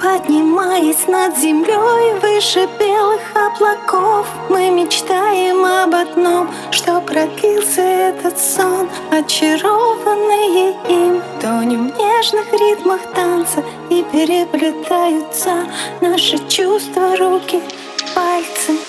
Поднимаясь над землей выше белых облаков. Мы мечтаем об одном, что продлился этот сон. Очарованные им Тонем в нежных ритмах танца И переплетаются наши чувства, руки, пальцы